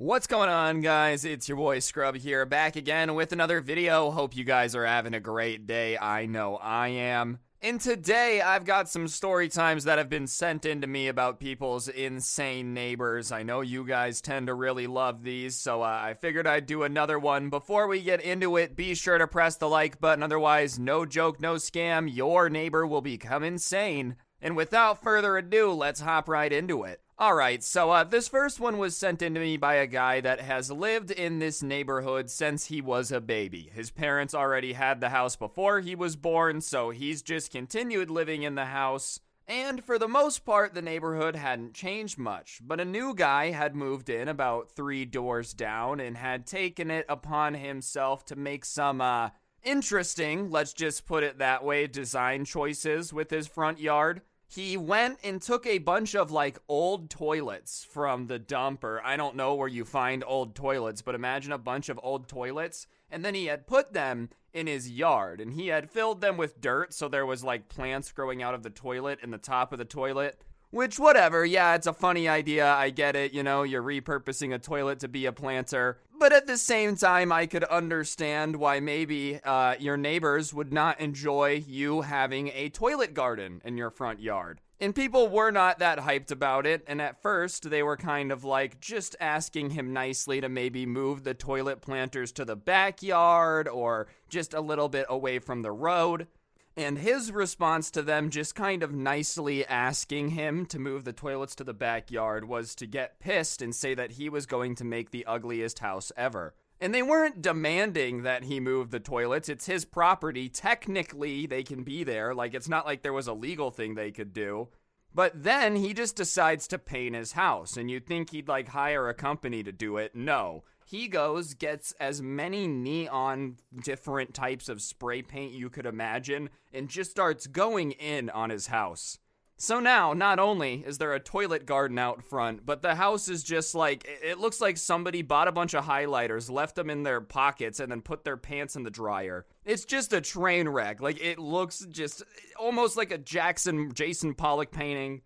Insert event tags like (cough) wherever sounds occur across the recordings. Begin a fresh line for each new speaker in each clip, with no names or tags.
What's going on, guys? It's your boy Scrub here, back again with another video. Hope you guys are having a great day. I know I am. And today, I've got some story times that have been sent in to me about people's insane neighbors. I know you guys tend to really love these, so uh, I figured I'd do another one. Before we get into it, be sure to press the like button. Otherwise, no joke, no scam, your neighbor will become insane. And without further ado, let's hop right into it. All right, so uh, this first one was sent in to me by a guy that has lived in this neighborhood since he was a baby. His parents already had the house before he was born, so he's just continued living in the house. And for the most part, the neighborhood hadn't changed much. But a new guy had moved in about three doors down and had taken it upon himself to make some, uh, interesting, let's just put it that way, design choices with his front yard he went and took a bunch of like old toilets from the dump or I don't know where you find old toilets, but imagine a bunch of old toilets. And then he had put them in his yard and he had filled them with dirt so there was like plants growing out of the toilet in the top of the toilet which, whatever, yeah, it's a funny idea. I get it. You know, you're repurposing a toilet to be a planter. But at the same time, I could understand why maybe uh, your neighbors would not enjoy you having a toilet garden in your front yard. And people were not that hyped about it. And at first, they were kind of like just asking him nicely to maybe move the toilet planters to the backyard or just a little bit away from the road. And his response to them just kind of nicely asking him to move the toilets to the backyard was to get pissed and say that he was going to make the ugliest house ever. And they weren't demanding that he move the toilets. It's his property. Technically, they can be there. Like, it's not like there was a legal thing they could do. But then he just decides to paint his house. And you'd think he'd like hire a company to do it. No. He goes, gets as many neon different types of spray paint you could imagine, and just starts going in on his house. So now, not only is there a toilet garden out front, but the house is just like it looks like somebody bought a bunch of highlighters, left them in their pockets, and then put their pants in the dryer. It's just a train wreck. Like it looks just almost like a Jackson Jason Pollock painting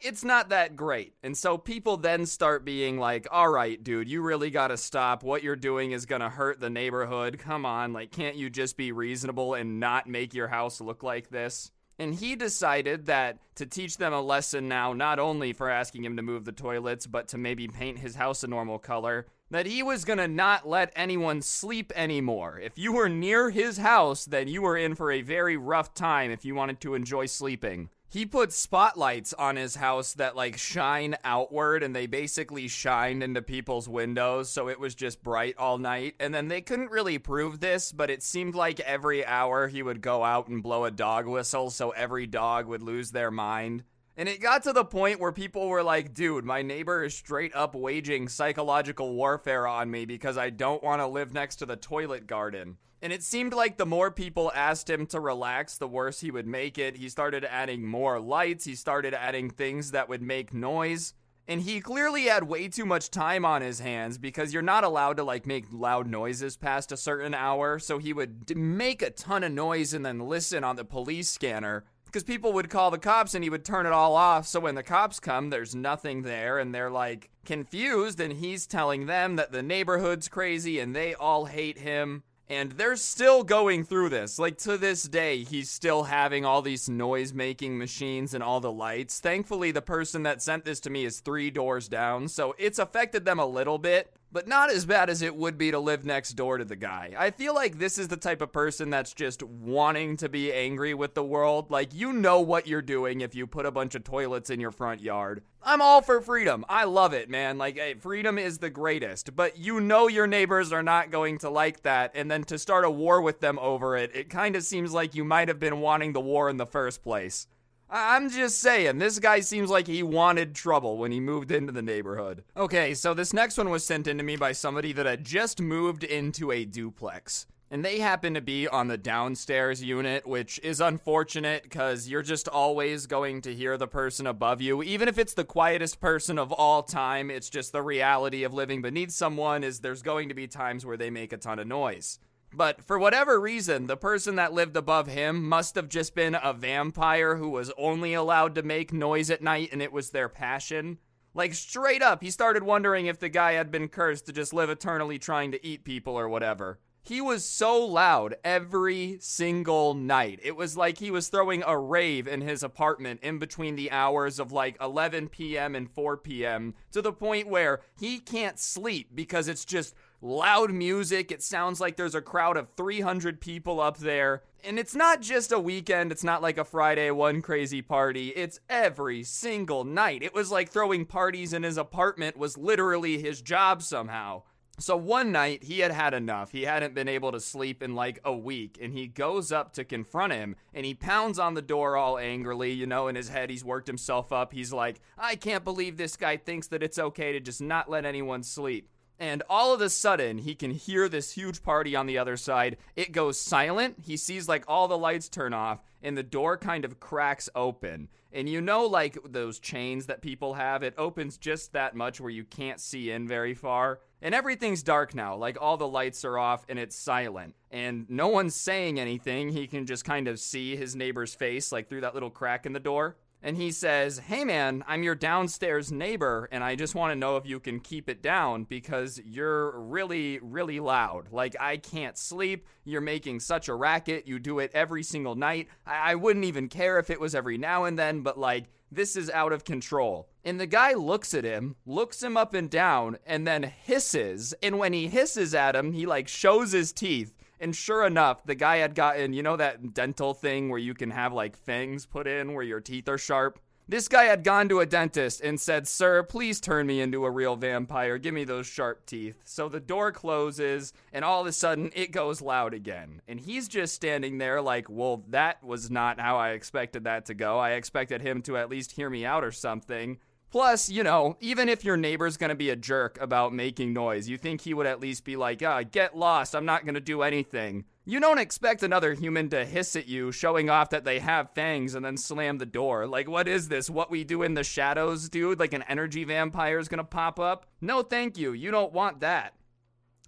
it's not that great. And so people then start being like, all right, dude, you really got to stop. What you're doing is going to hurt the neighborhood. Come on. Like, can't you just be reasonable and not make your house look like this? And he decided that to teach them a lesson now, not only for asking him to move the toilets, but to maybe paint his house a normal color, that he was gonna not let anyone sleep anymore. If you were near his house, then you were in for a very rough time if you wanted to enjoy sleeping he put spotlights on his house that like shine outward and they basically shined into people's windows so it was just bright all night. And then they couldn't really prove this but it seemed like every hour he would go out and blow a dog whistle so every dog would lose their mind and it got to the point where people were like, dude, my neighbor is straight up waging psychological warfare on me because I don't want to live next to the toilet garden. And it seemed like the more people asked him to relax, the worse he would make it. He started adding more lights, he started adding things that would make noise. And he clearly had way too much time on his hands because you're not allowed to like make loud noises past a certain hour. So he would make a ton of noise and then listen on the police scanner because people would call the cops and he would turn it all off. So when the cops come, there's nothing there and they're like confused. And he's telling them that the neighborhood's crazy and they all hate him. And they're still going through this. Like to this day, he's still having all these noise making machines and all the lights. Thankfully, the person that sent this to me is three doors down, so it's affected them a little bit but not as bad as it would be to live next door to the guy. I feel like this is the type of person that's just wanting to be angry with the world. Like, you know what you're doing if you put a bunch of toilets in your front yard. I'm all for freedom. I love it, man. Like, hey, freedom is the greatest. But you know your neighbors are not going to like that. And then to start a war with them over it, it kind of seems like you might have been wanting the war in the first place. I'm just saying, this guy seems like he wanted trouble when he moved into the neighborhood. Okay, so this next one was sent in to me by somebody that had just moved into a duplex. And they happen to be on the downstairs unit, which is unfortunate because you're just always going to hear the person above you. Even if it's the quietest person of all time, it's just the reality of living beneath someone is there's going to be times where they make a ton of noise. But for whatever reason, the person that lived above him must have just been a vampire who was only allowed to make noise at night and it was their passion. Like, straight up, he started wondering if the guy had been cursed to just live eternally trying to eat people or whatever. He was so loud every single night. It was like he was throwing a rave in his apartment in between the hours of like 11 p.m. and 4 p.m. to the point where he can't sleep because it's just loud music. It sounds like there's a crowd of 300 people up there. And it's not just a weekend, it's not like a Friday one crazy party. It's every single night. It was like throwing parties in his apartment was literally his job somehow. So one night he had had enough. He hadn't been able to sleep in like a week, and he goes up to confront him and he pounds on the door all angrily. You know, in his head, he's worked himself up. He's like, I can't believe this guy thinks that it's okay to just not let anyone sleep. And all of a sudden, he can hear this huge party on the other side. It goes silent. He sees like all the lights turn off, and the door kind of cracks open. And you know, like those chains that people have, it opens just that much where you can't see in very far. And everything's dark now, like all the lights are off and it's silent. And no one's saying anything. He can just kind of see his neighbor's face, like through that little crack in the door. And he says, Hey man, I'm your downstairs neighbor, and I just want to know if you can keep it down because you're really, really loud. Like, I can't sleep. You're making such a racket. You do it every single night. I, I wouldn't even care if it was every now and then, but like, this is out of control. And the guy looks at him, looks him up and down, and then hisses. And when he hisses at him, he like shows his teeth. And sure enough, the guy had gotten, you know, that dental thing where you can have like fangs put in where your teeth are sharp? This guy had gone to a dentist and said, Sir, please turn me into a real vampire. Give me those sharp teeth. So the door closes, and all of a sudden it goes loud again. And he's just standing there like, Well, that was not how I expected that to go. I expected him to at least hear me out or something. Plus, you know, even if your neighbor's gonna be a jerk about making noise, you think he would at least be like, ah, get lost, I'm not gonna do anything. You don't expect another human to hiss at you, showing off that they have fangs, and then slam the door. Like, what is this? What we do in the shadows, dude? Like an energy vampire is gonna pop up? No, thank you. You don't want that.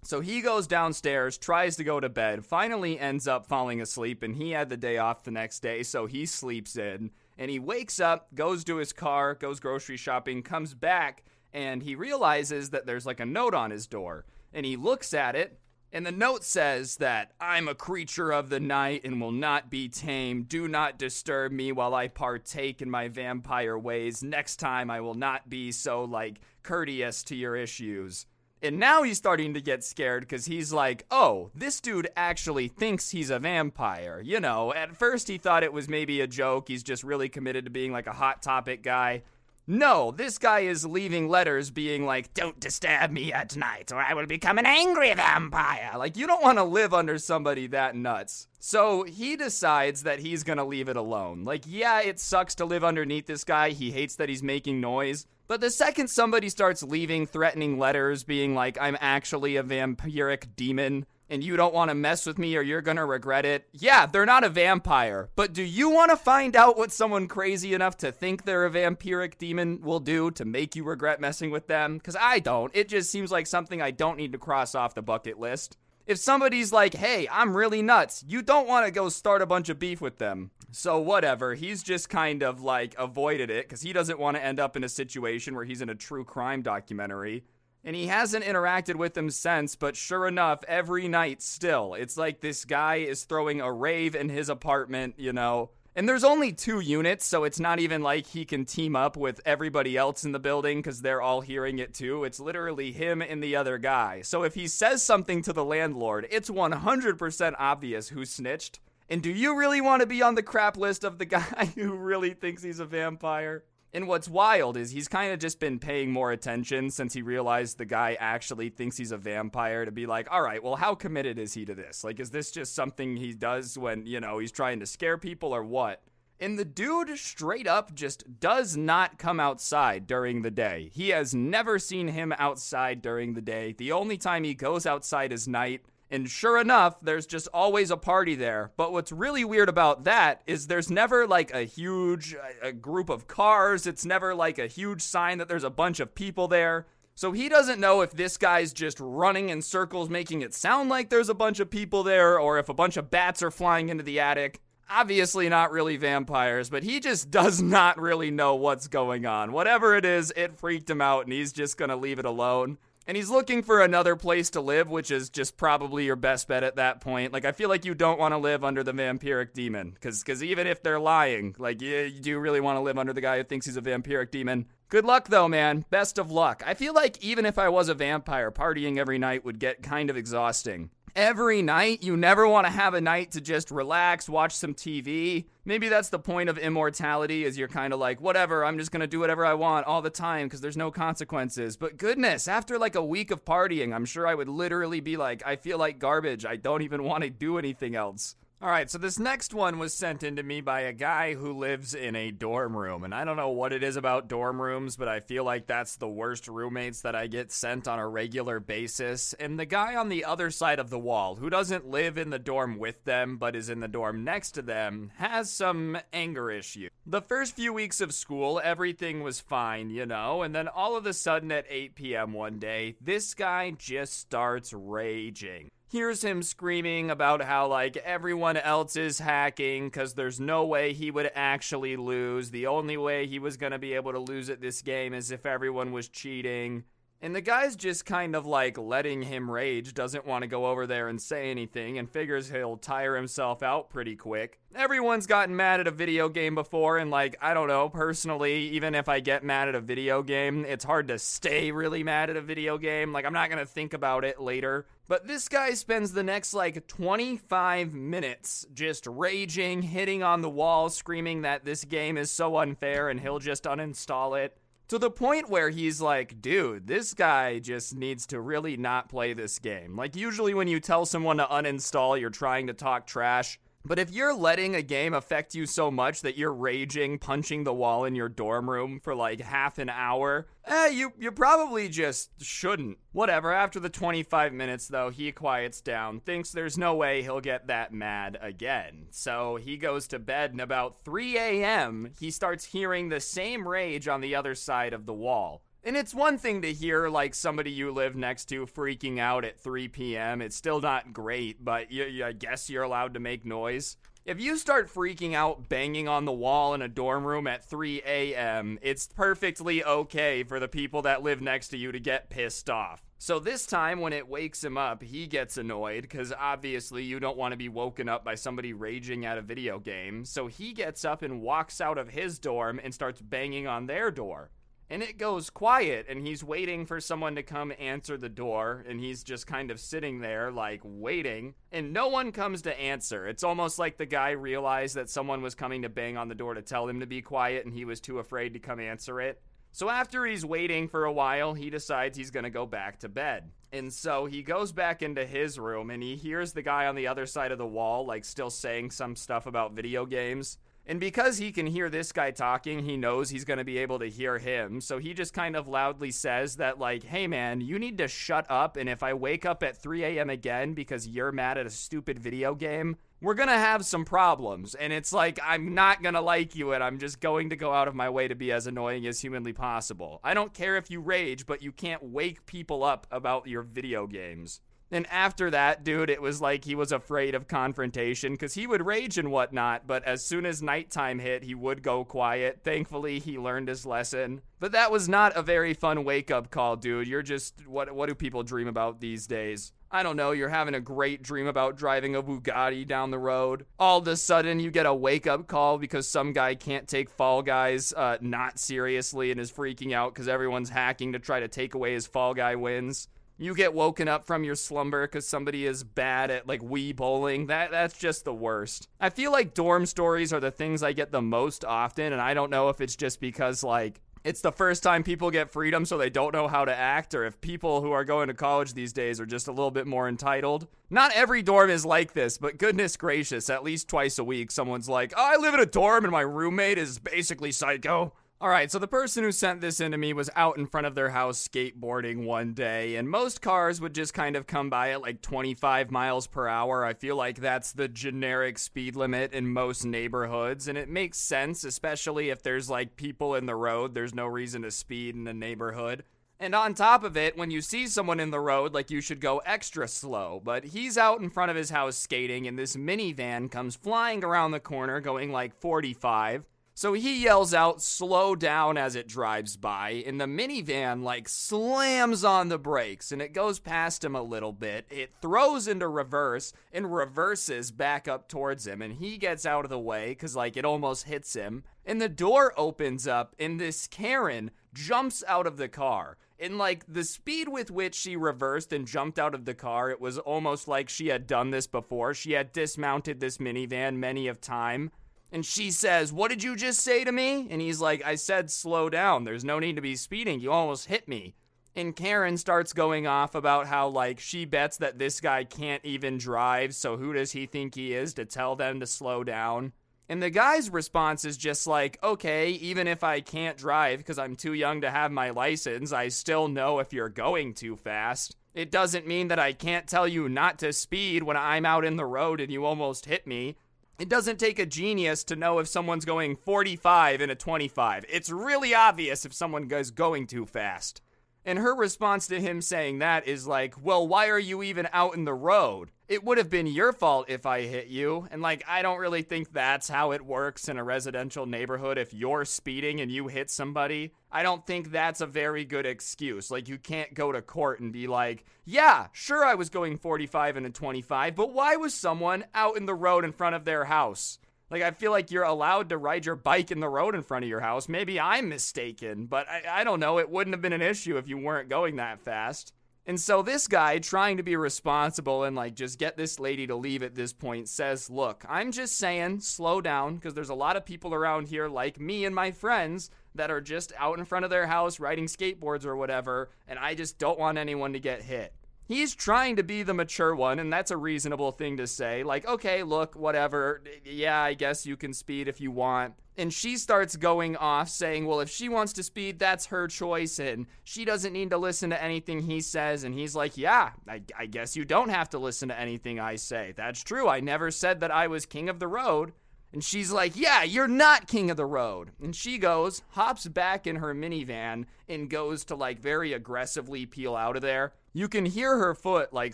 So he goes downstairs, tries to go to bed, finally ends up falling asleep, and he had the day off the next day, so he sleeps in. And he wakes up, goes to his car, goes grocery shopping, comes back, and he realizes that there's like a note on his door. And he looks at it, and the note says that I'm a creature of the night and will not be tamed. Do not disturb me while I partake in my vampire ways. Next time I will not be so, like, courteous to your issues. And now he's starting to get scared because he's like, oh, this dude actually thinks he's a vampire. You know, at first he thought it was maybe a joke. He's just really committed to being like a hot topic guy. No, this guy is leaving letters being like, don't disturb me at night or I will become an angry vampire. Like, you don't want to live under somebody that nuts. So he decides that he's going to leave it alone. Like, yeah, it sucks to live underneath this guy. He hates that he's making noise. But the second somebody starts leaving threatening letters being like, I'm actually a vampiric demon, and you don't want to mess with me or you're going to regret it. Yeah, they're not a vampire. But do you want to find out what someone crazy enough to think they're a vampiric demon will do to make you regret messing with them? Because I don't. It just seems like something I don't need to cross off the bucket list. If somebody's like, hey, I'm really nuts, you don't want to go start a bunch of beef with them. So, whatever. He's just kind of like avoided it because he doesn't want to end up in a situation where he's in a true crime documentary. And he hasn't interacted with them since, but sure enough, every night still, it's like this guy is throwing a rave in his apartment, you know. And there's only two units, so it's not even like he can team up with everybody else in the building because they're all hearing it too. It's literally him and the other guy. So if he says something to the landlord, it's 100% obvious who snitched. And do you really want to be on the crap list of the (laughs) guy who really thinks he's a vampire? And what's wild is he's kind of just been paying more attention since he realized the guy actually thinks he's a vampire to be like, all right, well, how committed is he to this? Like, is this just something he does when, you know, he's trying to scare people or what? And the dude straight up just does not come outside during the day. He has never seen him outside during the day. The only time he goes outside is night. And sure enough, there's just always a party there. But what's really weird about that is there's never like a huge a group of cars. It's never like a huge sign that there's a bunch of people there. So he doesn't know if this guy's just running in circles, making it sound like there's a bunch of people there, or if a bunch of bats are flying into the attic. obviously not really vampires, but he just (laughs) does not really know what's going on. Whatever it is, it freaked him out and he's just gonna leave it alone. And he's looking for another place to live, which is just probably your best bet at that point. Like, I feel like you don't want to live under the vampiric demon. Because cause even if they're lying, like, you, you do really want to live under the guy who thinks he's a vampiric demon. Good luck, though, man. Best of luck. I feel like even if I was a vampire, partying every night would get kind of exhausting every night. You never want to have a night to just relax, watch some TV. Maybe that's the point of immortality is you're kind of like, whatever, I'm just going to do whatever I want all the time because there's no consequences. But goodness, after like a week of partying, I'm sure I would literally be like, I feel like garbage. I don't even want to do anything else. All right, so this next one was sent in to me by a guy who lives in a dorm room. And I don't know what it is about dorm rooms, but I feel like that's the worst roommates that I get sent on a regular basis. And the guy on the other side of the wall, who doesn't live in the dorm with them, but is in the dorm next to them, has some anger issues. The first few weeks of school, everything was fine, you know, and then all of a sudden at 8 p.m. one day, this guy just starts raging hears him screaming about how like everyone else is hacking because there's no way he would actually lose. The only way he was going to be able to lose at this game is if everyone was cheating. And the guy's just kind of like letting him rage, doesn't want to go over there and say anything, and figures he'll tire himself out pretty quick. Everyone's gotten mad at a video game before, and like, I don't know, personally, even if I get mad at a video game, it's hard to stay really mad at a video game. Like, I'm not gonna think about it later. But this guy spends the next like 25 minutes just raging, hitting on the wall, screaming that this game is so unfair and he'll just uninstall it to the point where he's like, dude, this guy just needs to really not play this game. Like, usually when you tell someone to uninstall, you're trying to talk trash. But if you're letting a game affect you so much that you're raging, punching the wall in your dorm room for like half an hour, eh, you you probably just shouldn't. Whatever. After the 25 minutes though, he quiets down, thinks there's no way he'll get that mad again. So he goes to bed and about 3 a.m., he starts hearing the same rage on the other side of the wall. And it's one thing to hear like somebody you live next to freaking out at 3 p.m. It's still not great, but you, you, I guess you're allowed to make noise. If you start freaking out banging on the wall in a dorm room at 3 a.m., it's perfectly okay for the people that live next to you to get pissed off. So this time, when it wakes him up, he gets annoyed because obviously you don't want to be woken up by somebody raging at a video game. So he gets up and walks out of his dorm and starts banging on their door and it goes quiet and he's waiting for someone to come answer the door and he's just kind of sitting there like waiting and no one comes to answer. It's almost like the guy realized that someone was coming to bang on the door to tell him to be quiet and he was too afraid to come answer it. So after he's waiting for a while he decides he's going to go back to bed. And so he goes back into his room and he hears the guy on the other side of the wall like still saying some stuff about video games and because he can hear this guy talking, he knows he's going to be able to hear him. So he just kind of loudly says that, like, hey man, you need to shut up. And if I wake up at 3 a.m. again because you're mad at a stupid video game, we're going to have some problems. And it's like, I'm not going to like you, and I'm just going to go out of my way to be as annoying as humanly possible. I don't care if you rage, but you can't wake people up about your video games. And after that, dude, it was like he was afraid of confrontation because he would rage and whatnot, but as soon as nighttime hit, he would go quiet. Thankfully, he learned his lesson. But that was not a very fun wake up call, dude. You're just, what, what do people dream about these days? I don't know, you're having a great dream about driving a Bugatti down the road. All of a sudden, you get a wake up call because some guy can't take Fall Guys uh, not seriously and is freaking out because everyone's hacking to try to take away his Fall Guy wins you get woken up from your slumber because somebody is bad at like Wii bowling. That that's just the worst. I feel like dorm stories are the things I get the most often, and I don't know if it's just because like it's the first time people get freedom so they don't know how to act or if people who are going to college these days are just a little bit more entitled. Not every dorm is like this, but goodness gracious, at least twice a week someone's like, oh, "I live in a dorm and my roommate is basically psycho." All right, so the person who sent this in to me was out in front of their house skateboarding one day, and most cars would just kind of come by at like 25 miles per hour. I feel like that's the generic speed limit in most neighborhoods, and it makes sense, especially if there's like people in the road. There's no reason to speed in a neighborhood. And on top of it, when you see someone in the road, like you should go extra slow. But he's out in front of his house skating, and this minivan comes flying around the corner going like 45. So he yells out, slow down as it drives by, and the minivan like slams on the brakes and it goes past him a little bit. It throws into reverse and reverses back up towards him, and he gets out of the way because like it almost hits him. And the door opens up, and this Karen jumps out of the car. And like the speed with which she reversed and jumped out of the car, it was almost like she had done this before. She had dismounted this minivan many of time and she says, What did you just say to me? And he's like, I said, slow down. There's no need to be speeding. You almost hit me. And Karen starts going off about how, like, she bets that this guy can't even drive, so who does he think he is to tell them to slow down? And the guy's response is just like, okay, even if I can't drive because I'm too young to have my license, I still know if you're going too fast. It doesn't mean that I can't tell you not to speed when I'm out in the road and you almost hit me. It doesn't take a genius to know if someone's going 45 in a 25. It's really obvious if someone is going too fast. And her response to him saying that is like, well, why are you even out in the road? it would have been your fault if I hit you. And like, I don't really think that's how it works in a residential neighborhood. If you're speeding and you hit somebody, I don't think that's a very good excuse. Like, you can't go to court and be like, yeah, sure, I was going 45 and a 25, but why was someone out in the road in front of their house? Like, I feel like you're allowed to ride your bike in the road in front of your house. Maybe I'm mistaken, but I, I don't know. It wouldn't have been an issue if you weren't going that fast. And so this guy, trying to be responsible and like just get this lady to leave at this point, says, Look, I'm just saying, slow down, because there's a lot of people around here like me and my friends that are just out in front of their house riding skateboards or whatever, and I just don't want anyone to get hit. He's trying to be the mature one, and that's a reasonable thing to say. Like, okay, look, whatever. Yeah, I guess you can speed if you want and she starts going off saying, well, if she wants to speed, that's her choice, and she doesn't need to listen to anything he says. And he's like, yeah, I, I, guess you don't have to listen to anything I say. That's true. I never said that I was king of the road. And she's like, Yeah, you're not king of the road. And she goes, hops back in her minivan, and goes to like very aggressively peel out of there. You can hear her foot like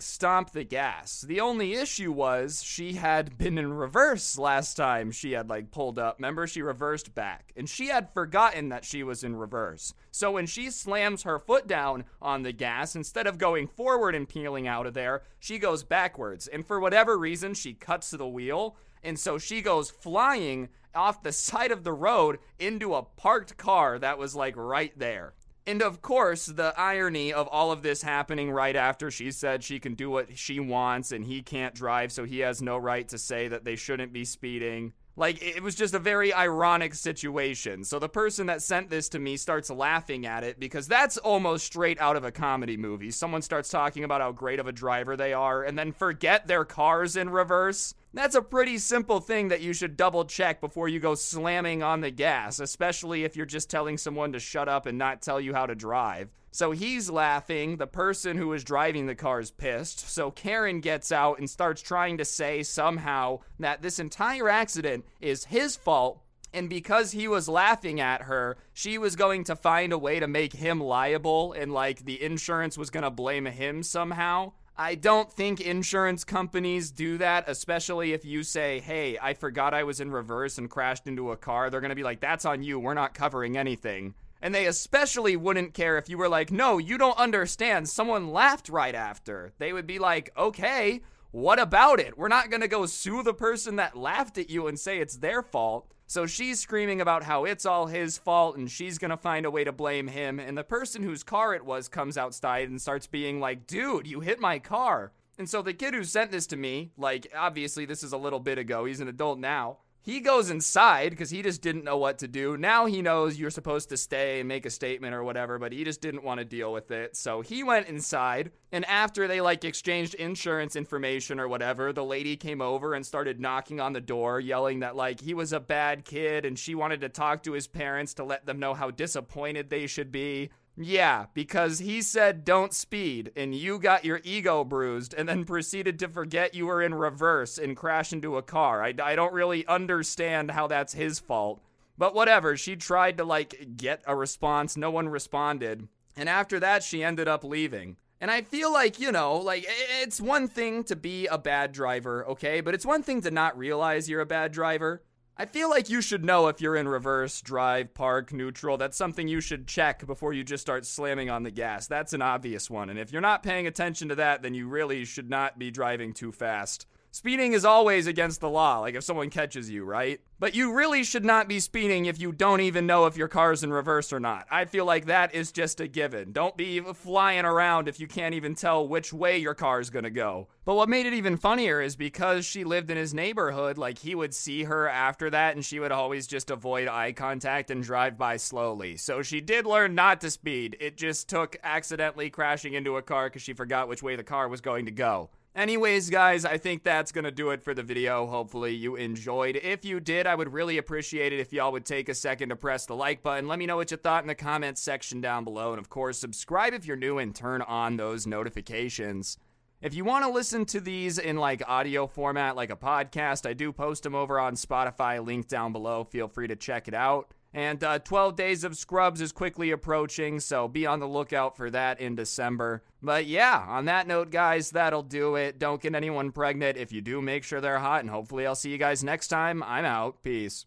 stomp the gas. The only issue was she had been in reverse last time she had like pulled up. Remember, she reversed back. And she had forgotten that she was in reverse. So when she slams her foot down on the gas, instead of going forward and peeling out of there, she goes backwards. And for whatever reason, she cuts the wheel and so she goes flying off the side of the road into a parked car that was like right there. And of course, the irony of all of this happening right after she said she can do what she wants and he can't drive, so he has no right to say that they shouldn't be speeding. Like, it was just a very ironic situation. So the person that sent this to me starts laughing at it because that's almost straight out of a comedy movie. Someone starts talking about how great of a driver they are and then forget their car's in reverse. That's a pretty simple thing that you should double check before you go slamming on the gas, especially if you're just telling someone to shut up and not tell you how to drive. So he's laughing. The person who was driving the car is pissed. So Karen gets out and starts trying to say somehow that this entire accident is his fault. And because he was laughing at her, she was going to find a way to make him liable and like the insurance was going to blame him somehow. I don't think insurance companies do that, especially if you say, hey, I forgot I was in reverse and crashed into a car. They're going to be like, that's on you. We're not covering anything. And they especially wouldn't care if you were like, no, you don't understand. Someone laughed right after. They would be like, okay, what about it? We're not going to go sue the person that laughed at you and say it's their fault. So she's screaming about how it's all his fault and she's gonna find a way to blame him. And the person whose car it was comes outside and starts being like, dude, you hit my car. And so the kid who sent this to me, like, obviously this is a little bit ago, he's an adult now. He goes inside because he just didn't know what to do. Now he knows you're supposed to stay and make a statement or whatever, but he just didn't want to deal with it. So he went inside, and after they like exchanged insurance information or whatever, the lady came over and started knocking on the door, yelling that like he was a bad kid and she wanted to talk to his parents to let them know how disappointed they should be. Yeah, because he said don't speed, and you got your ego bruised, and then (laughs) proceeded to forget you were in reverse and crash into a car. I, I don't really understand how that's his fault. But whatever, she tried to, like, get a response. No one responded. And after that, she ended up leaving. And I feel like, you know, like it's one thing to be a bad driver, okay? But it's one thing to not realize you're a bad driver. I feel like you should know if you're in reverse, drive, park, neutral. That's something you should check before you just start slamming on the gas. That's an obvious one. And if you're not paying attention to that, then you really should not be driving too fast. Speeding is always against the law, like if someone catches you, right? But you really should not be speeding if you don't even know if your car's in reverse or not. I feel like that is just a given. Don't be flying around if you can't even tell which way your car's gonna go. But what made it even funnier is because she lived in his neighborhood, like he would see her after that and she would always just avoid eye contact and drive by slowly. So she did learn not to speed. It just took accidentally crashing into a car because she forgot which way the car was going to go. Anyways, guys, I think that's going to do it for the video. Hopefully, you enjoyed. If you did, I would really appreciate it if y'all would take a second to press the like button. Let me know what you thought in the comments section down below. And of course, subscribe if you're new and turn on those notifications. If you want to listen to these in like audio format, like a podcast, I do post them over on Spotify, link down below. Feel free to check it out. And uh, 12 Days of Scrubs is quickly approaching, so be on the lookout for that in December. But yeah, on that note, guys, that'll do it. Don't get anyone pregnant. If you do, make sure they're hot, and hopefully I'll see you guys next time. I'm out. Peace.